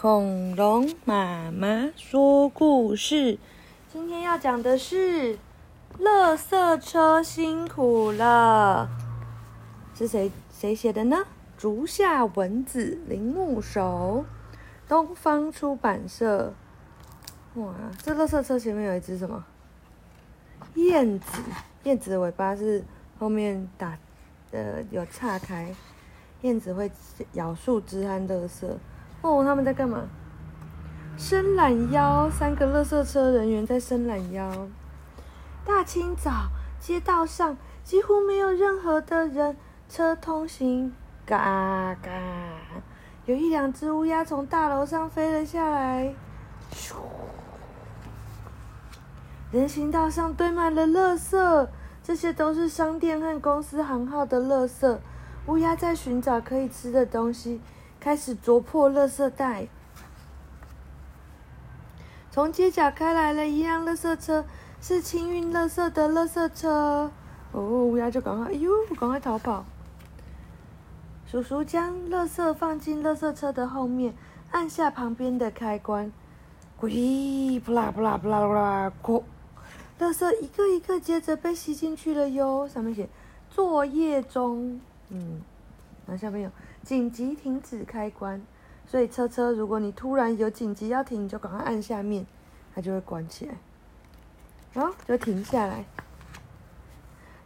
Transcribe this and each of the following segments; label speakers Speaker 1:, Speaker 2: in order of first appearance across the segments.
Speaker 1: 恐龙妈妈说故事，今天要讲的是《垃圾车辛苦了》，是谁谁写的呢？竹下文子、铃木守，东方出版社。哇，这垃圾车前面有一只什么？燕子，燕子的尾巴是后面打呃有岔开，燕子会咬树枝和垃圾。哦，他们在干嘛？伸懒腰，三个垃圾车人员在伸懒腰。大清早，街道上几乎没有任何的人车通行。嘎嘎，有一两只乌鸦从大楼上飞了下来。人行道上堆满了垃圾，这些都是商店和公司行号的垃圾。乌鸦在寻找可以吃的东西，开始啄破垃圾袋。从街角开来了一辆垃圾车，是清运垃圾的垃圾车。哦，乌鸦就赶快，哎呦，赶快逃跑！叔叔将垃圾放进垃圾车的后面，按下旁边的开关，咕扑啦扑啦扑啦扑啦，咕，垃圾一个一个接着被吸进去了哟。上面写作业中，嗯，然后下面有紧急停止开关，所以车车如果你突然有紧急要停，你就赶快按下面，它就会关起来，然后就停下来。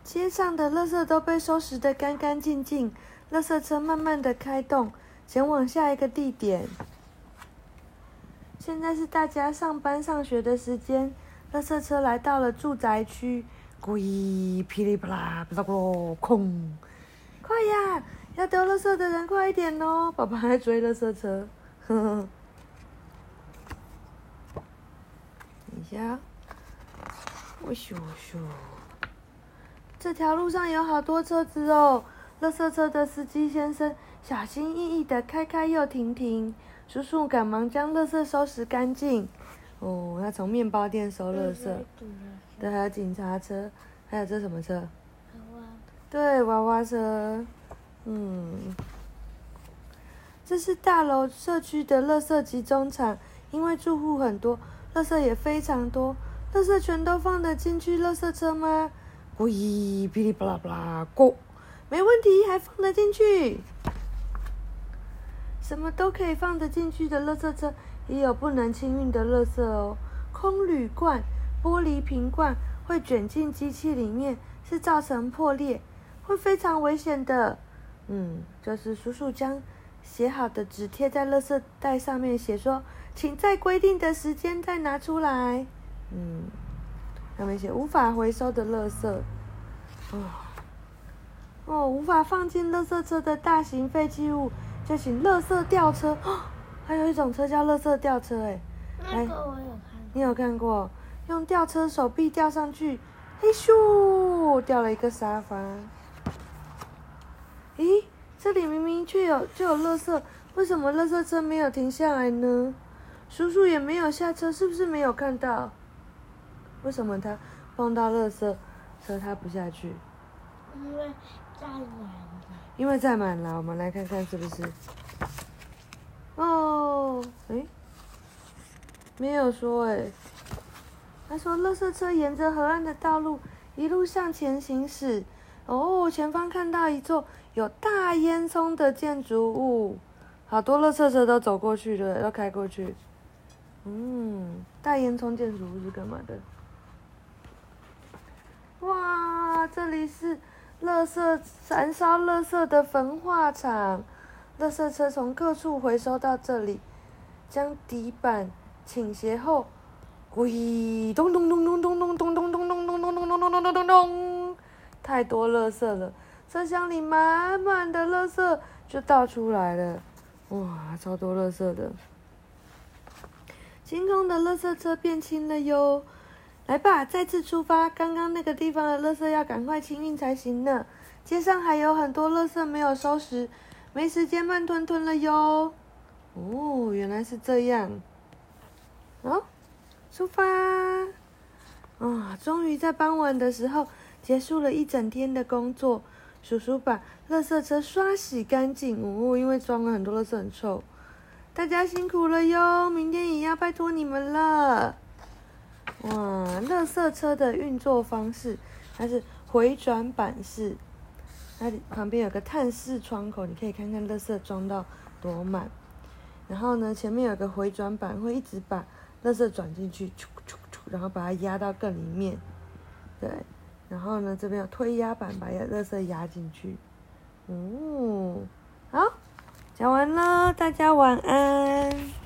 Speaker 1: 街上的垃圾都被收拾得干干净净。垃圾车慢慢的开动，前往下一个地点。现在是大家上班上学的时间，垃圾车来到了住宅区，咕噼里啪啦，啪啦啪啦，空！快呀，要丢垃圾的人快一点哦！爸爸在追垃圾车，呵呵。等一下，我咻咻，这条路上有好多车子哦。垃圾车的司机先生小心翼翼的开开又停停，叔叔赶忙将垃圾收拾干净。哦，他从面包店收垃圾。对，还有警察车，还有这什么车？对，娃娃车。嗯，这是大楼社区的垃圾集中场，因为住户很多，垃圾也非常多。垃圾全都放得进去垃圾车吗？咕咦，噼里啪啦啪啦，咕。没问题，还放得进去。什么都可以放得进去的垃圾车，也有不能清运的垃圾哦。空铝罐、玻璃瓶罐会卷进机器里面，是造成破裂，会非常危险的。嗯，就是叔叔将写好的纸贴在垃圾袋上面，写说，请在规定的时间再拿出来。嗯，上面写无法回收的垃圾。啊。哦，无法放进垃圾车的大型废弃物，就请垃圾吊车。还有一种车叫垃圾吊车，哎，
Speaker 2: 那个我有看。
Speaker 1: 你有看过？用吊车手臂吊上去，嘿咻，掉了一个沙发。咦，这里明明却有就有垃圾，为什么垃圾车没有停下来呢？叔叔也没有下车，是不是没有看到？为什么他碰到垃圾车他不下去？
Speaker 2: 因为。载满了，
Speaker 1: 因为载满了，我们来看看是不是？哦，诶，没有说诶。他说，垃圾车沿着河岸的道路一路向前行驶。哦，前方看到一座有大烟囱的建筑物，好多垃圾车都走过去了，要开过去。嗯，大烟囱建筑物是干嘛的？哇，这里是。垃圾燃烧垃圾的焚化厂，垃圾车从各处回收到这里，将底板倾斜后，咚咚咚咚咚咚咚咚咚咚咚咚咚咚咚咚咚咚咚，太多垃圾了，车厢里满满的垃圾就倒出来了，哇，超多垃圾的，清空的垃圾车变轻了哟。来吧，再次出发。刚刚那个地方的垃圾要赶快清运才行呢。街上还有很多垃圾没有收拾，没时间慢吞吞了哟。哦，原来是这样。哦，出发！啊，终于在傍晚的时候结束了一整天的工作。叔叔把垃圾车刷洗干净。哦，因为装了很多垃圾很臭。大家辛苦了哟，明天也要拜托你们了。哇，垃圾车的运作方式，它是回转板式，它旁边有个探视窗口，你可以看看垃圾装到多满。然后呢，前面有个回转板，会一直把垃圾转进去，然后把它压到更里面。对，然后呢，这边有推压板，把垃圾压进去。嗯，好，讲完了，大家晚安。